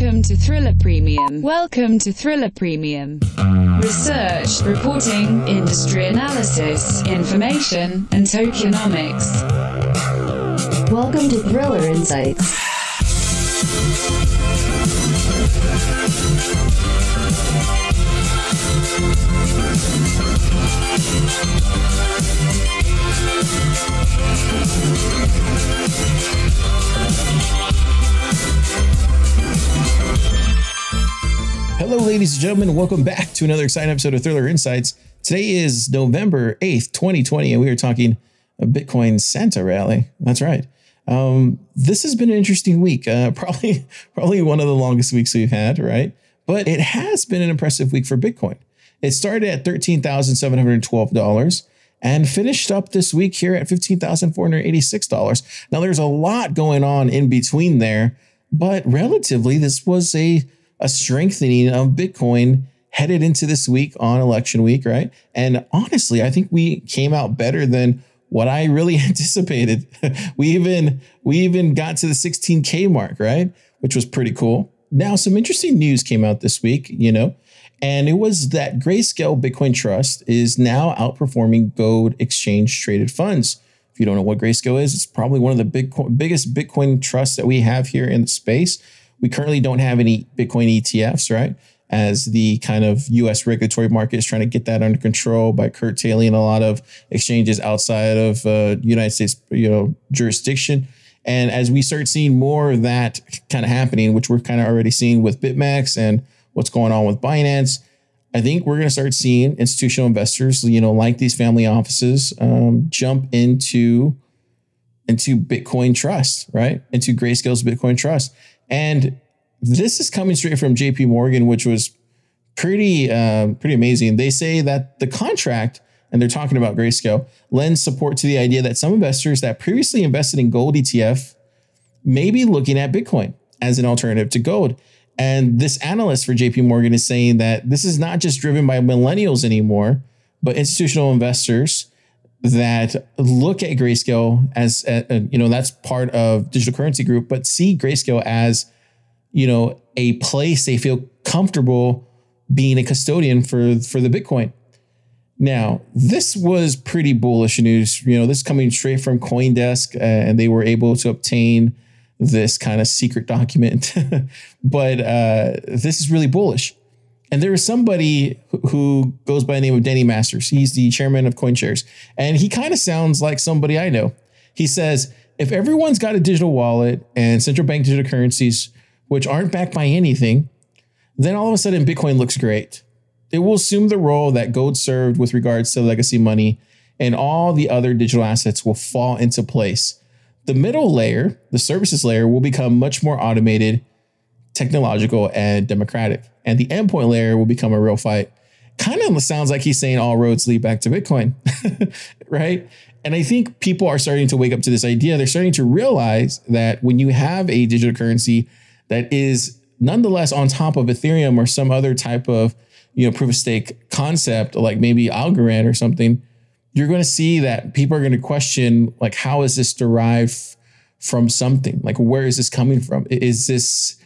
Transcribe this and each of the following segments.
Welcome to Thriller Premium. Welcome to Thriller Premium. Research, reporting, industry analysis, information, and tokenomics. Welcome to Thriller Insights. Hello, ladies and gentlemen. Welcome back to another exciting episode of Thriller Insights. Today is November 8th, 2020, and we are talking a Bitcoin Santa rally. That's right. Um, this has been an interesting week. Uh, probably, probably one of the longest weeks we've had, right? But it has been an impressive week for Bitcoin. It started at $13,712 and finished up this week here at $15,486. Now, there's a lot going on in between there, but relatively, this was a a strengthening of Bitcoin headed into this week on election week, right? And honestly, I think we came out better than what I really anticipated. we even we even got to the 16k mark, right? Which was pretty cool. Now, some interesting news came out this week, you know, and it was that Grayscale Bitcoin Trust is now outperforming Gold exchange traded funds. If you don't know what Grayscale is, it's probably one of the big biggest Bitcoin trusts that we have here in the space. We currently don't have any Bitcoin ETFs, right? As the kind of US regulatory market is trying to get that under control by curtailing a lot of exchanges outside of uh, United States, you know, jurisdiction. And as we start seeing more of that kind of happening, which we're kind of already seeing with BitMEX and what's going on with Binance, I think we're going to start seeing institutional investors, you know, like these family offices, um, jump into into Bitcoin Trust, right? Into Grayscale's Bitcoin Trust. And this is coming straight from JP Morgan, which was pretty uh, pretty amazing. They say that the contract, and they're talking about Grayscale, lends support to the idea that some investors that previously invested in gold ETF may be looking at Bitcoin as an alternative to gold. And this analyst for JP Morgan is saying that this is not just driven by millennials anymore, but institutional investors that look at Grayscale as, uh, uh, you know, that's part of digital currency group, but see Grayscale as, you know, a place they feel comfortable being a custodian for, for the Bitcoin. Now, this was pretty bullish news. You know, this coming straight from Coindesk, uh, and they were able to obtain this kind of secret document. but uh, this is really bullish. And there is somebody who goes by the name of Danny Masters. He's the chairman of CoinShares. And he kind of sounds like somebody I know. He says, if everyone's got a digital wallet and central bank digital currencies, which aren't backed by anything, then all of a sudden Bitcoin looks great. It will assume the role that gold served with regards to legacy money, and all the other digital assets will fall into place. The middle layer, the services layer, will become much more automated technological and democratic. And the endpoint layer will become a real fight. Kind of sounds like he's saying all roads lead back to Bitcoin, right? And I think people are starting to wake up to this idea. They're starting to realize that when you have a digital currency that is nonetheless on top of Ethereum or some other type of you know proof of stake concept, like maybe Algorand or something, you're going to see that people are going to question like how is this derived from something? Like where is this coming from? Is this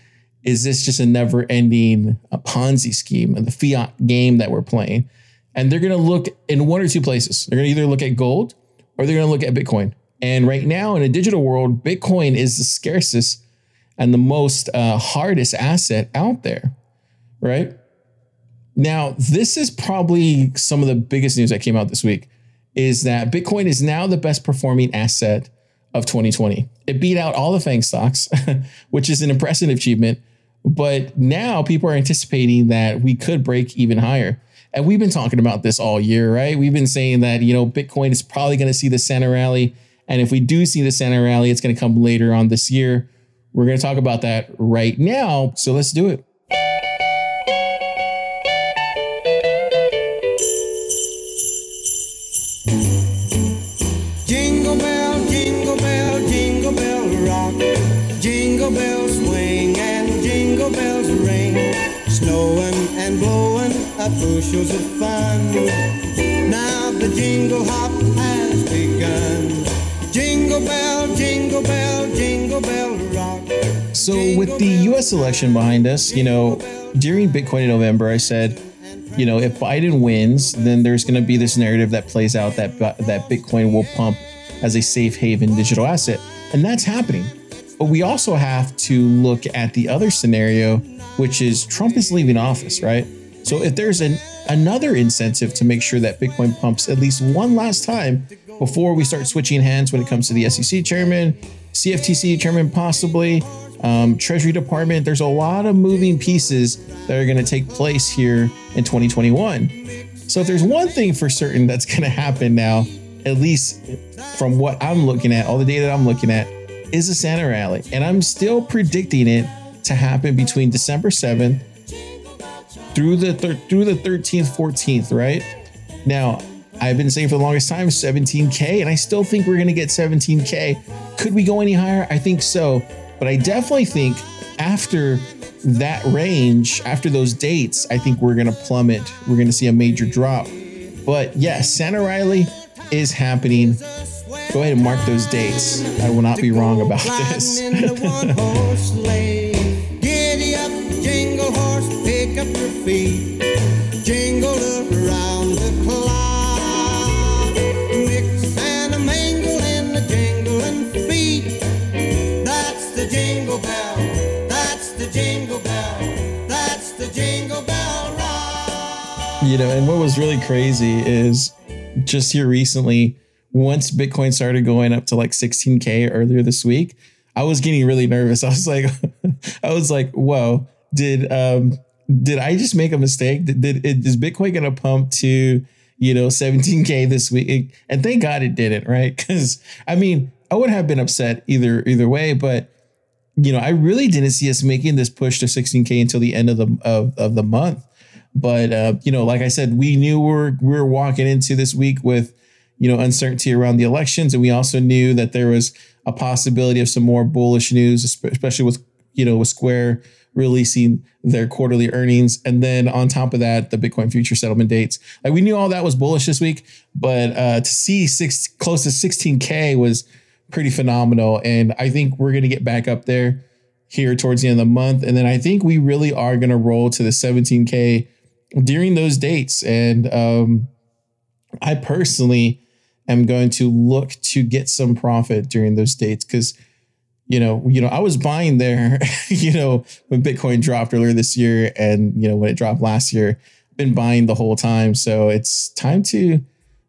is this just a never ending Ponzi scheme and the fiat game that we're playing? And they're going to look in one or two places. They're going to either look at gold or they're going to look at Bitcoin. And right now in a digital world, Bitcoin is the scarcest and the most uh, hardest asset out there, right? Now, this is probably some of the biggest news that came out this week is that Bitcoin is now the best performing asset of 2020. It beat out all the FANG stocks, which is an impressive achievement. But now people are anticipating that we could break even higher. And we've been talking about this all year, right? We've been saying that, you know, Bitcoin is probably going to see the Santa rally. And if we do see the Santa rally, it's going to come later on this year. We're going to talk about that right now. So let's do it. Bushels of fun. Now the jingle hop has begun. Jingle bell, jingle bell, jingle bell rock. So with the U.S. election behind us, you know, during Bitcoin in November, I said, you know, if Biden wins, then there's going to be this narrative that plays out that that Bitcoin will pump as a safe haven digital asset, and that's happening. But we also have to look at the other scenario, which is Trump is leaving office, right? So if there's an another incentive to make sure that Bitcoin pumps at least one last time before we start switching hands when it comes to the SEC chairman, CFTC chairman, possibly, um, Treasury Department. There's a lot of moving pieces that are going to take place here in 2021. So, if there's one thing for certain that's going to happen now, at least from what I'm looking at, all the data I'm looking at, is a Santa rally. And I'm still predicting it to happen between December 7th through the thir- through the 13th, 14th, right? Now, I've been saying for the longest time 17k and I still think we're to get 17k. Could we go any higher? I think so, but I definitely think after that range, after those dates, I think we're to plummet. We're to see a major drop. But yes, Santa rally is happening. Go ahead and mark those dates. I will not be wrong about this. You know, and what was really crazy is just here recently, once Bitcoin started going up to like 16K earlier this week, I was getting really nervous. I was like, I was like, whoa, did um did I just make a mistake? Did, did is Bitcoin going to pump to you know 17k this week? And thank God it didn't, right? Because I mean, I would have been upset either either way, but you know, I really didn't see us making this push to 16k until the end of the of, of the month. But uh, you know, like I said, we knew we we're we we're walking into this week with you know uncertainty around the elections, and we also knew that there was a possibility of some more bullish news, especially with you know with Square releasing their quarterly earnings. And then on top of that, the Bitcoin future settlement dates. Like we knew all that was bullish this week, but uh, to see six close to 16K was pretty phenomenal. And I think we're to get back up there here towards the end of the month. And then I think we really are going to roll to the 17K during those dates. And um, I personally am going to look to get some profit during those dates because you know, you know, I was buying there, you know, when Bitcoin dropped earlier this year and, you know, when it dropped last year, been buying the whole time. So it's time to,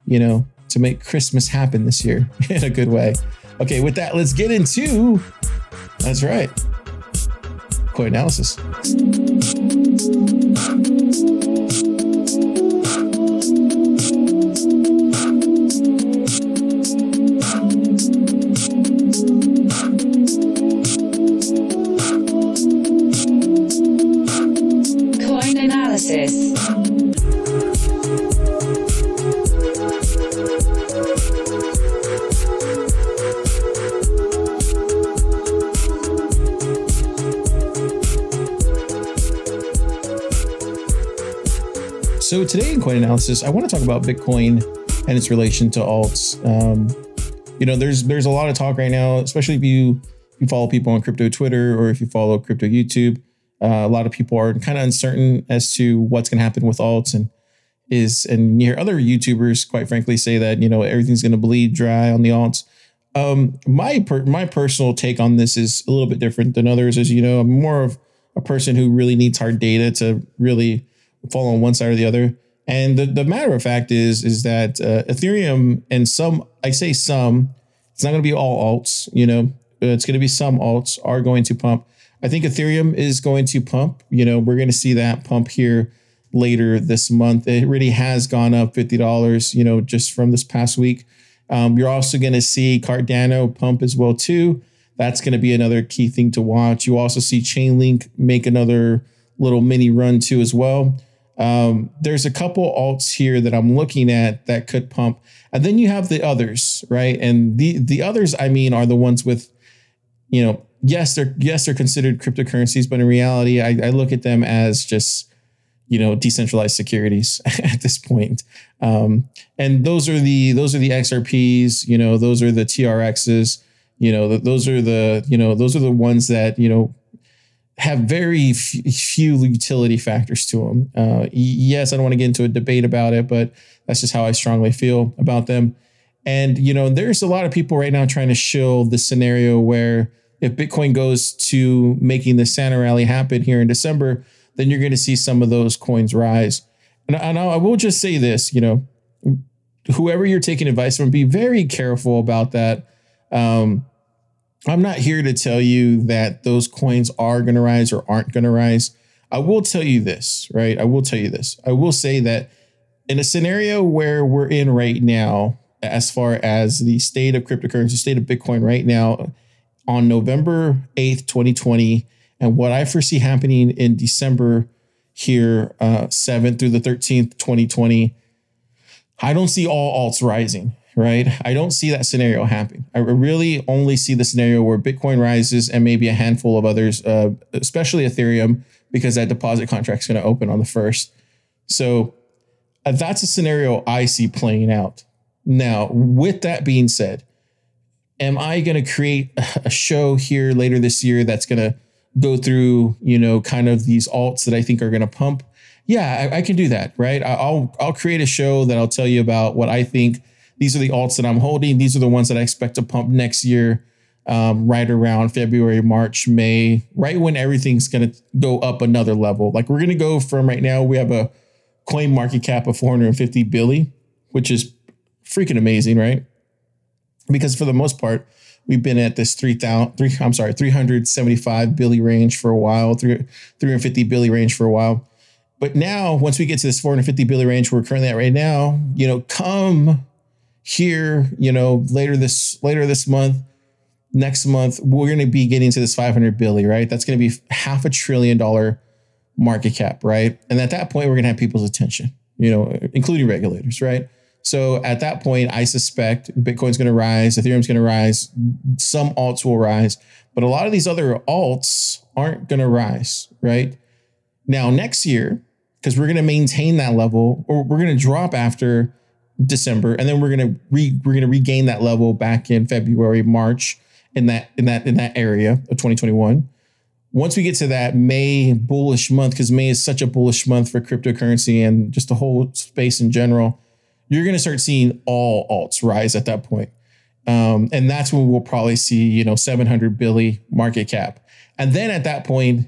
you know, to make Christmas happen this year in a good way. Okay, with that, let's get into that's right. Coin analysis. So today in coin analysis, I want to talk about Bitcoin and its relation to alts. Um, you know, there's there's a lot of talk right now, especially if you if you follow people on crypto Twitter or if you follow crypto YouTube uh, a lot of people are kind of uncertain as to what's going to happen with alts and is and you hear other YouTubers, quite frankly, say that you know everything's going to bleed dry on the alts. Um, my per, my personal take on this is a little bit different than others. As you know, I'm more of a person who really needs hard data to really fall on one side or the other. And the, the matter of fact is is that uh, Ethereum and some I say some, it's not going to be all alts. You know, it's going to be some alts are going to pump. I think Ethereum is going to pump. You know, we're going to see that pump here later this month. It really has gone up $50, you know, just from this past week. Um, you're also going to see Cardano pump as well too. That's going to be another key thing to watch. You also see Chainlink make another little mini run too as well. Um, there's a couple alts here that I'm looking at that could pump, and then you have the others, right? And the the others, I mean, are the ones with, you know, yes, they're yes they're considered cryptocurrencies, but in reality, I, I look at them as just you know decentralized securities at this point. Um, and those are the those are the XRPs. You know, those are the TRXs. You know, those are the you know those are the ones that you know have very few utility factors to them. Uh, yes, I don't want to get into a debate about it, but that's just how I strongly feel about them. And you know, there's a lot of people right now trying to shill the scenario where if Bitcoin goes to making the Santa rally happen here in December, then you're going to see some of those coins rise. And, and I will just say this, you know, whoever you're taking advice from, be very careful about that. Um, I'm not here to tell you that those coins are going to rise or aren't going to rise. I will tell you this, right? I will tell you this. I will say that in a scenario where we're in right now, as far as the state of cryptocurrency, state of Bitcoin right now, on November 8th, 2020, and what I foresee happening in December here, uh, 7th through the 13th, 2020, I don't see all alts rising right? I don't see that scenario happen. I really only see the scenario where Bitcoin rises and maybe a handful of others, uh, especially Ethereum, because that deposit contract is going to open on the first. So uh, that's a scenario I see playing out. Now, with that being said, am I going to create a show here later this year that's going to go through, you know, kind of these alts that I think are going to pump? Yeah, I, I can do that, right? I'll I'll create a show that I'll tell you about what I think these are the alts that I'm holding. These are the ones that I expect to pump next year, um, right around February, March, May, right when everything's going to go up another level. Like we're going to go from right now, we have a coin market cap of 450 billion, which is freaking amazing, right? Because for the most part, we've been at this 3000 3 I'm sorry, 375 billion range for a while, 350 billion range for a while. But now, once we get to this 450 billion range we're currently at right now, you know, come here, you know, later this later this month, next month, we're going to be getting to this 500 billion, right? That's going to be half a trillion dollar market cap, right? And at that point, we're going to have people's attention, you know, including regulators, right? So at that point, I suspect Bitcoin's going to rise, Ethereum's going to rise, some alts will rise, but a lot of these other alts aren't going to rise, right? Now, next year, because we're going to maintain that level or we're going to drop after December, and then we're gonna re, we're gonna regain that level back in February, March, in that in that in that area of 2021. Once we get to that May bullish month, because May is such a bullish month for cryptocurrency and just the whole space in general, you're gonna start seeing all alts rise at that point. Um, and that's when we'll probably see, you know, 700 billion market cap. And then at that point,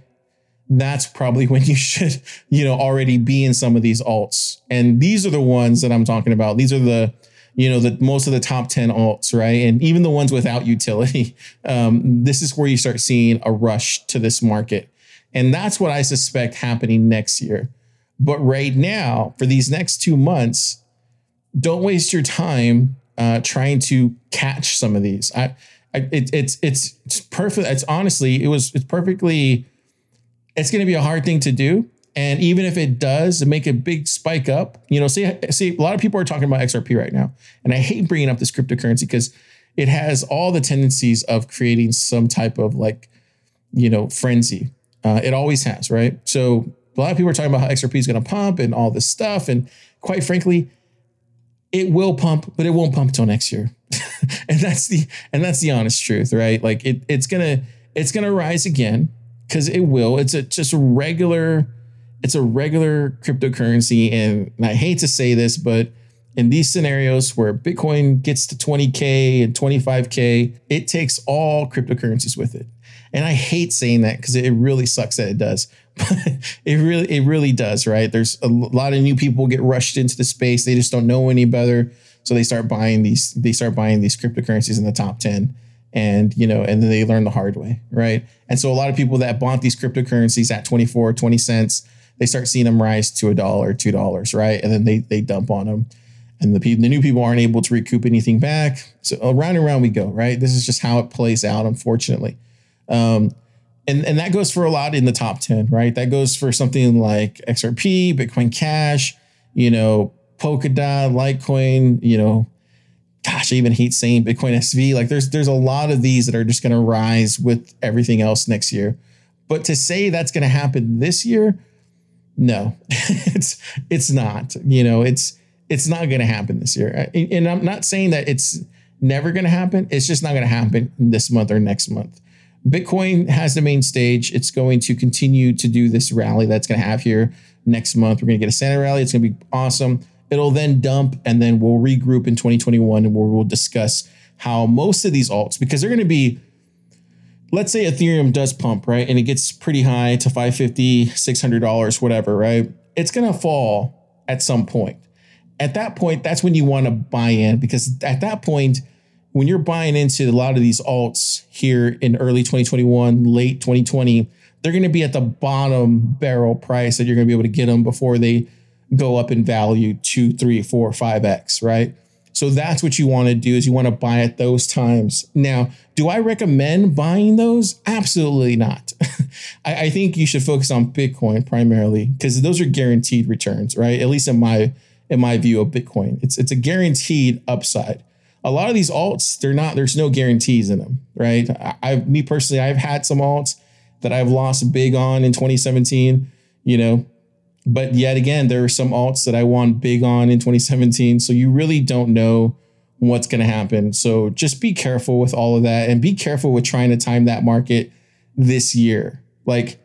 that's probably when you should, you know, already be in some of these alts. And these are the ones that I'm talking about. These are the, you know, the most of the top 10 alts, right? And even the ones without utility. Um, this is where you start seeing a rush to this market. And that's what I suspect happening next year. But right now, for these next two months, don't waste your time uh, trying to catch some of these. I, I it, it's it's it's perfect. It's honestly, it was it's perfectly it's going to be a hard thing to do. And even if it does make a big spike up, you know, see, see, a lot of people are talking about XRP right now. And I hate bringing up this cryptocurrency because it has all the tendencies of creating some type of like, you know, frenzy. Uh, it always has, right? So a lot of people are talking about how XRP is going to pump and all this stuff. And quite frankly, it will pump, but it won't pump till next year. and that's the and that's the honest truth, right? Like it, it's gonna it's gonna rise again because it will. It's a just a regular, it's a regular cryptocurrency. And, and I hate to say this, but in these scenarios where Bitcoin gets to 20K and 25K, it takes all cryptocurrencies with it. And I hate saying that because it really sucks that it does. But it really, it really does, right? There's a lot of new people get rushed into the space. They just don't know any better. So they start buying these, they start buying these cryptocurrencies in the top 10 and you know and then they learn the hard way right? And so a lot of people that bought these cryptocurrencies at 24 20 cents they start seeing them rise to a dollar two dollars right? And then they they dump on them and the people the new people aren't able to recoup anything back. So around and around we go right? This is just how it plays out unfortunately. Um, and and that goes for a lot in the top 10 right? That goes for something like xrp bitcoin cash you know polkadot litecoin you know gosh, I even hate saying Bitcoin SV. Like there's there's a lot of these that are just going to rise with everything else next year. But to say that's going to happen this year, no, it's it's not. You know, it's it's not going to happen this year. And I'm not saying that it's never going to happen. It's just not going to happen this month or next month. Bitcoin has the main stage. It's going to continue to do this rally that's going to have here next month. We're going to get a Santa rally. It's going to be awesome. It'll then dump and then we'll regroup in 2021 and we'll discuss how most of these alts, because they're going to be, let's say Ethereum does pump, right? And it gets pretty high to 550, $600, whatever, right? It's going to fall at some point. At that point, that's when you want to buy in because at that point, when you're buying into a lot of these alts here in early 2021, late 2020, they're going to be at the bottom barrel price that you're going to be able to get them before they go up in value two, three, four, five X, right? So that's what you want to do is you want to buy at those times. Now, do I recommend buying those? Absolutely not. I, I, think you should focus on Bitcoin primarily because those are guaranteed returns, right? At least in my in my view of Bitcoin. It's it's a guaranteed upside a lot of these alts, they're not, there's no guarantees in them, right? I, I me personally, I've had some alts that I've lost big on in 2017, you know, but yet again, there are some alts that I won big on in 2017. So you really don't know what's going to happen. So just be careful with all of that and be careful with trying to time that market this year. Like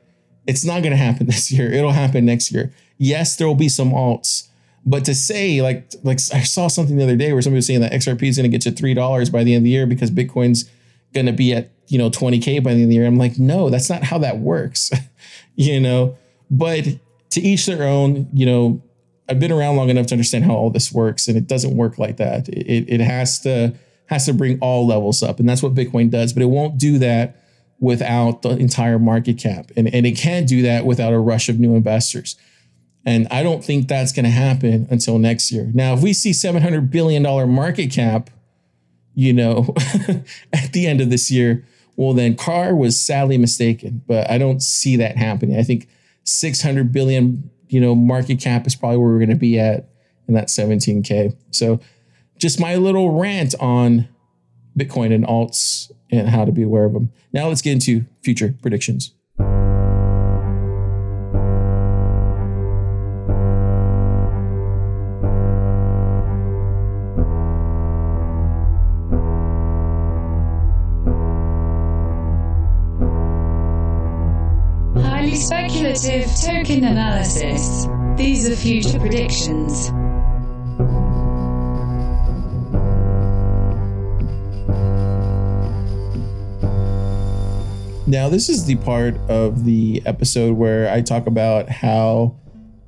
it's not going to happen this year. It'll happen next year. Yes, there will be some alts but to say like like I saw something the other day where somebody was saying that XRP is going to get to three dollars by the end of the year because Bitcoin's going to be at you know 20k by the end of the year. I'm like, no, that's not how that works, you know. But to each their own. You know, I've been around long enough to understand how all this works, and it doesn't work like that. It it has to has to bring all levels up, and that's what Bitcoin does. But it won't do that without the entire market cap, and and it can't do that without a rush of new investors. And I don't think that's going to happen until next year. Now, if we see $700 billion market cap, you know, at the end of this year, well, then Carr was sadly mistaken, but I don't see that happening. I think 600 billion, you know, market cap is probably where we're going to be at in that 17K. So just my little rant on Bitcoin and alts and how to be aware of them. Now let's get into future predictions. Token analysis. These are future predictions. Now, this is the part of the episode where I talk about how,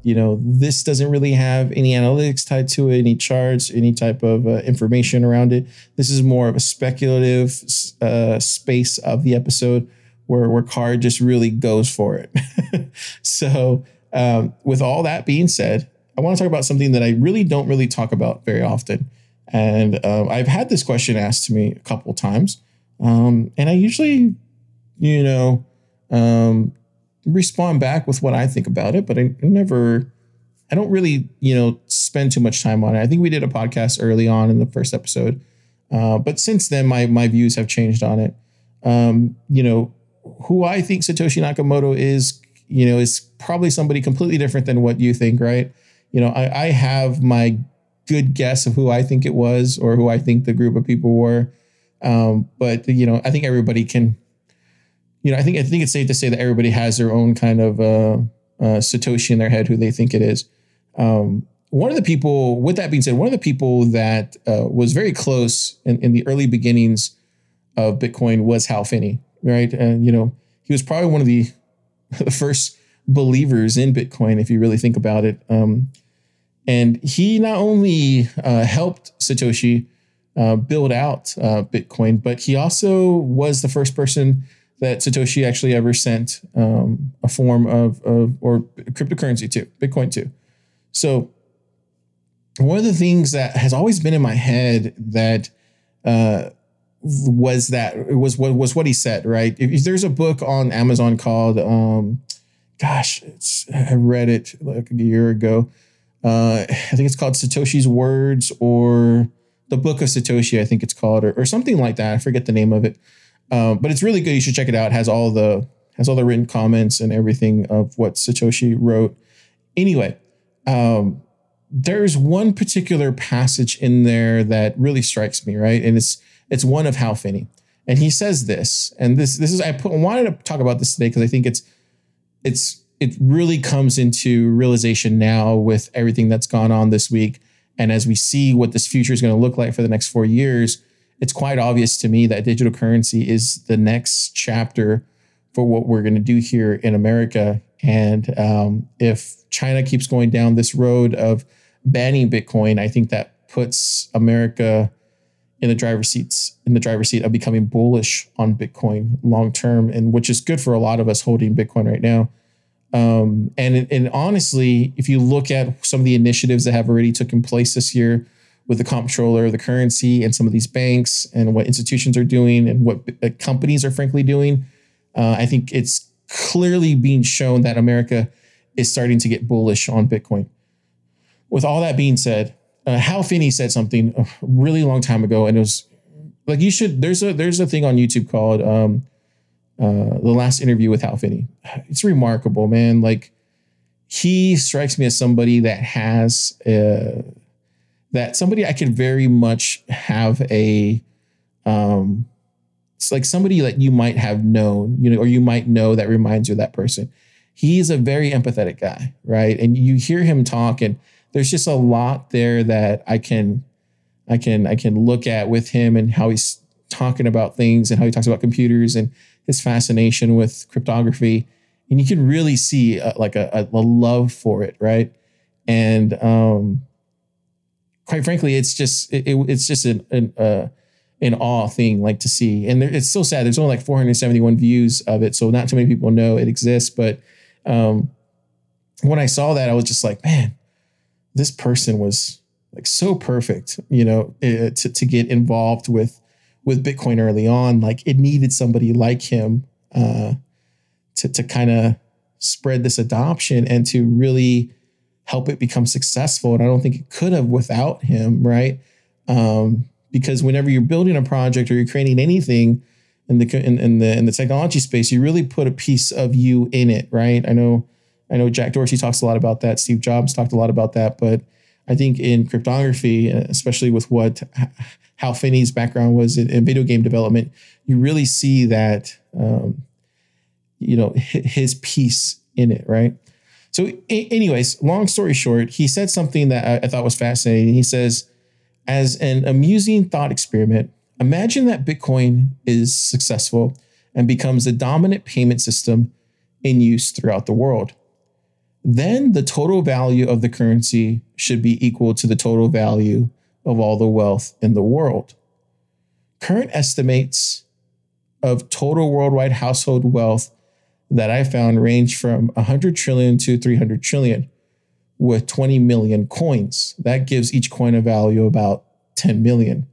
you know, this doesn't really have any analytics tied to it, any charts, any type of uh, information around it. This is more of a speculative uh, space of the episode where where Carr just really goes for it. so, um, with all that being said, I want to talk about something that I really don't really talk about very often, and um, I've had this question asked to me a couple times, um, and I usually, you know, um, respond back with what I think about it, but I never. I don't really, you know, spend too much time on it. I think we did a podcast early on in the first episode, uh, but since then, my my views have changed on it. Um, you know, who I think Satoshi Nakamoto is, you know, is probably somebody completely different than what you think, right? You know, I, I have my good guess of who I think it was or who I think the group of people were. Um, but you know, I think everybody can, you know, I think I think it's safe to say that everybody has their own kind of uh, uh, Satoshi in their head who they think it is. Um, one of the people, with that being said, one of the people that uh, was very close in, in the early beginnings of Bitcoin was Hal Finney right? And you know, he was probably one of the the first believers in Bitcoin, if you really think about it. Um, and he not only uh, helped Satoshi uh, build out uh, Bitcoin, but he also was the first person that Satoshi actually ever sent um, a form of, of or cryptocurrency to, Bitcoin to. So one of the things that has always been in my head that uh, was that was what was what he said, right? If, there's a book on Amazon called um gosh, it's I read it like a year ago. Uh I think it's called Satoshi's Words or the Book of Satoshi, I think it's called, or, or something like that. I forget the name of it. Um, but it's really good. You should check it out. It has all the has all the written comments and everything of what Satoshi wrote. Anyway, um, there's one particular passage in there that really strikes me, right? And it's it's one of Hal Finney. and he says this, and this this is I put, wanted to talk about this today because I think it's it's it really comes into realization now with everything that's gone on this week, and as we see what this future is going to look like for the next four years, it's quite obvious to me that digital currency is the next chapter for what we're going to do here in America. And um, if China keeps going down this road of banning Bitcoin, I think that puts America in the driver's seats in the driver's seat of becoming bullish on Bitcoin long term, and which is good for a lot of us holding Bitcoin right now. Um, and and honestly, if you look at some of the initiatives that have already taken place this year with the comptroller the currency and some of these banks and what institutions are doing and what uh, companies are frankly doing, uh, I think it's clearly being shown that America is starting to get bullish on Bitcoin. With all that being said, uh, Hal Finney said something a really long time ago, and it was like you should. There's a there's a thing on YouTube called um, uh, the last interview with Hal Finney. It's remarkable, man. Like he strikes me as somebody that has uh, that somebody I could very much have a um, it's like somebody that you might have known, you know, or you might know that reminds you of that person. He's a very empathetic guy, right? And you hear him talk and there's just a lot there that I can I can I can look at with him and how he's talking about things and how he talks about computers and his fascination with cryptography. And you can really see a, like a, a, love for it right? And um quite frankly it's just it, it's just an an, uh, an awe thing like to see. And there, it's so sad. There's only like 471 views of it so not too many people know it exists. But um when i saw that i was just like man this person was like so perfect, you know, uh, to, to get involved with with Bitcoin early on. Like it needed somebody like him uh, to to kind of spread this adoption and to really help it become successful. And I don't think it could have without him, right? Um, because whenever you're building a project or you're creating anything in the in, in the in the technology space, you really put a piece of you in it, right? I know I know Jack Dorsey talks a lot about that. Steve Jobs talked a lot about that. But I think in cryptography, especially with what Hal Finney's background was in, in video game development, you really see that um, you know his piece in it, right? So, anyways, long story short, he said something that I, I thought was fascinating. He says, as an amusing thought experiment, imagine that Bitcoin is successful and becomes the dominant payment system in use throughout the world then the total value of the currency should be equal to the total value of all the wealth in the world. Current estimates of total worldwide household wealth that I found range from 100 trillion to 300 trillion with 20 million coins. That gives each coin a value about 10 million.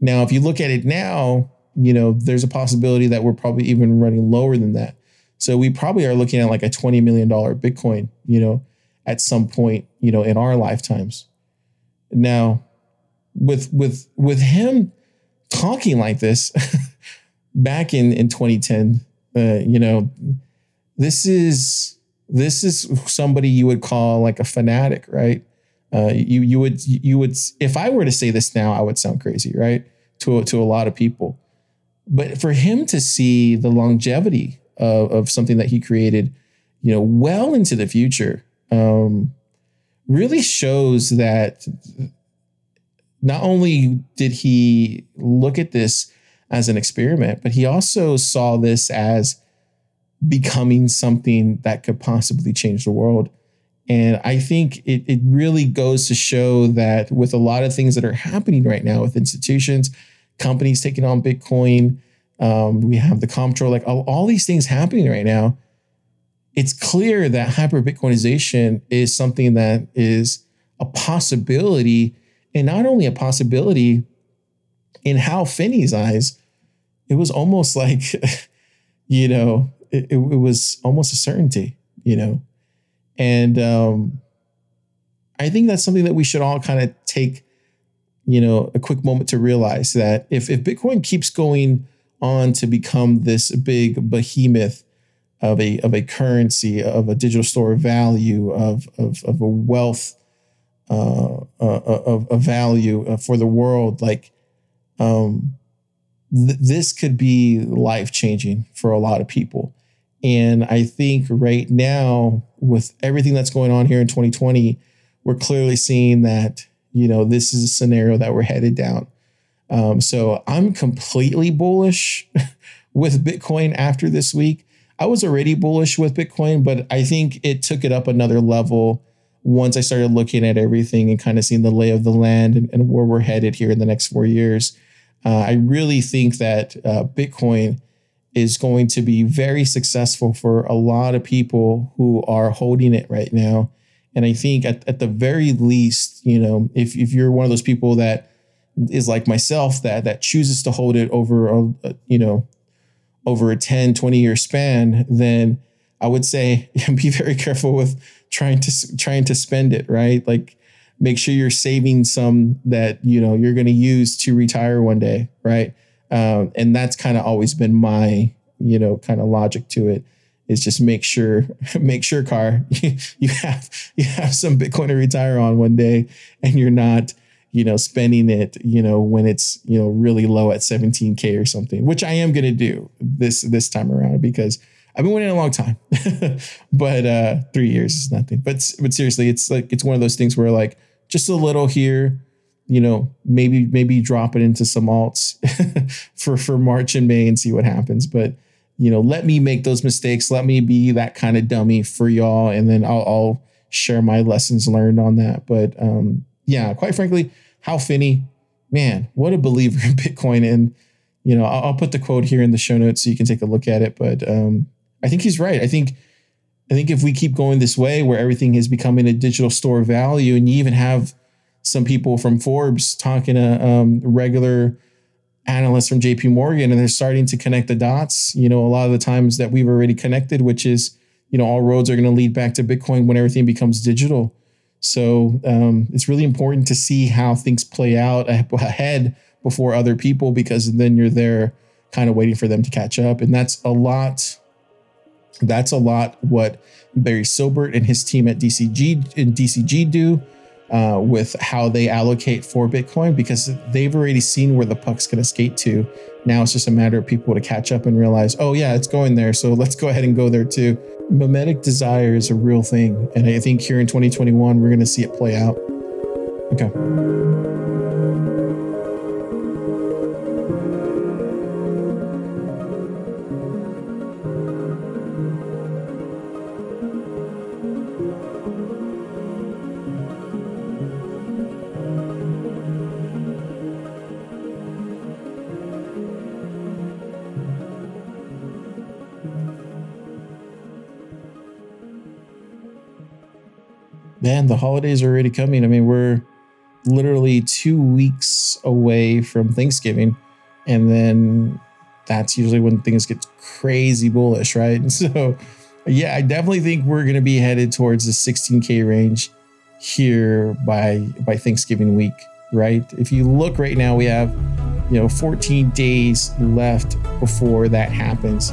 Now, if you look at it now, you know, there's a possibility that we're probably even running lower than that. So we probably are looking at like a $20 million Bitcoin, you know, at some point, you know, in our lifetimes. Now, with with with him talking like this back in in 2010, uh, you know, this is this is somebody you would call like a fanatic, right? Uh, you you would you would if I were to say this now, I would sound crazy, right? To to a lot of people, but for him to see the longevity of, of something that he created, you know, well into the future, um, really shows that not only did he look at this as an experiment, but he also saw this as becoming something that could possibly change the world. And I think it, it really goes to show that with a lot of things that are happening right now with institutions, companies taking on Bitcoin, um, we have the comptroller, like all, all these things happening right now. It's clear that hyper Bitcoinization is something that is a possibility, and not only a possibility in Hal Finney's eyes, it was almost like, you know, it, it, was almost a certainty, you know. And um, I think that's something that we should all kind of take, you know, a quick moment to realize that if if Bitcoin keeps going on to become this big behemoth of a of a currency, of a digital store of value, of of, of a wealth, uh, uh, of a value uh, for the world. Like, um, th- this could be life changing for a lot of people. And I think right now, with everything that's going on here in 2020, we're clearly seeing that, you know, this is a scenario that we're headed down. Um, so I'm completely bullish with Bitcoin after this week. I was already bullish with Bitcoin, but I think it took it up another level once I started looking at everything and kind of seeing the lay of the land and, and where we're headed here in the next four years. Uh, I really think that uh, Bitcoin is going to be very successful for a lot of people who are holding it right now. And I think at, at the very least, you know, if, if you're one of those people that is like myself that that chooses to hold it over a, a you know over a 10 20 year span then i would say be very careful with trying to trying to spend it right? Like make sure you're saving some that you know you're going to use to retire one day right? Um, and that's kind of always been my you know kind of logic to it is just make sure make sure Carr you have you have some bitcoin to retire on one day and you're not you know spending it you know when it's you know really low at 17k or something which i am to do this this time around because i've been waiting a long time but uh 3 years is nothing. But but seriously it's like it's one of those things where like just a little here you know maybe maybe drop it into some alts for for march and may and see what happens. But you know let me make those mistakes. Let me be that kind of dummy for y'all and then i'll, I'll share my lessons learned on that. But um yeah, quite frankly, Hal Finney, man, what a believer in Bitcoin. And, you know, I'll, I'll, put the quote here in the show notes so you can take a look at it. But um, I think he's right. I think, I think if we keep going this way where everything is becoming a digital store of value, and you even have some people from Forbes talking to um, regular analysts from JP Morgan, and they're starting to connect the dots, you know, a lot of the times that we've already connected, which is, you know, all roads are going to lead back to Bitcoin when everything becomes digital. So um, it's really important to see how things play out ahead before other people because then you're there kind of waiting for them to catch up. And that's a lot. That's a lot what Barry Silbert and his team at DCG and DCG do uh, with how they allocate for Bitcoin because they've already seen where the puck's going to skate to. Now it's just a matter of people to catch up and realize, oh, yeah, it's going there. So let's go ahead and go there too. Mimetic desire is a real thing. And I think here in 2021, we're going to see it play out. Okay. Man, the holidays are already coming. I mean, we're literally two weeks away from Thanksgiving. And then that's usually when things get crazy bullish, right? And so, yeah, I definitely think we're going to be headed towards the 16K range here by by Thanksgiving week, right? If you look right now, we have, you know, 14 days left before that happens.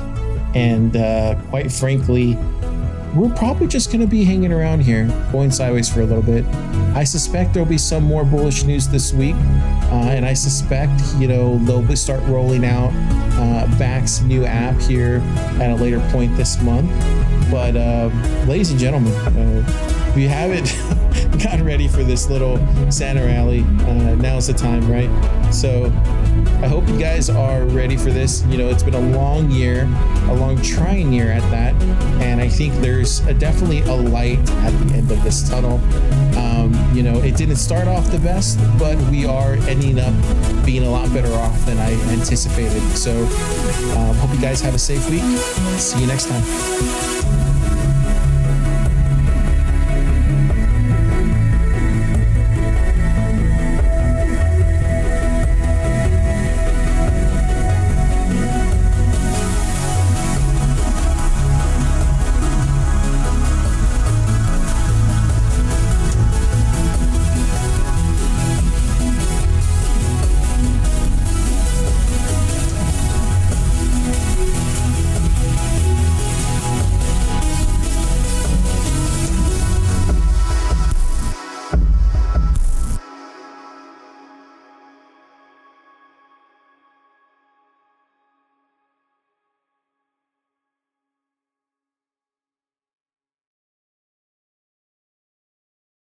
And uh, quite frankly, we're probably just going to be hanging around here, going sideways for a little bit. I suspect there'll be some more bullish news this week, uh, and I suspect you know they'll start rolling out uh, Bakkt's new app here at a later point this month. But uh, ladies and gentlemen, uh, you haven't gotten ready for this little Santa rally, uh, now's the time, right? So I hope you guys are ready for this. You know, it's been a long year, a long trying year at that, and I think there's a, definitely a light at the end of this tunnel. Um, you know, it didn't start off the best, but we are ending up being a lot better off than I anticipated. So, um, hope you guys have a safe week. See you next time.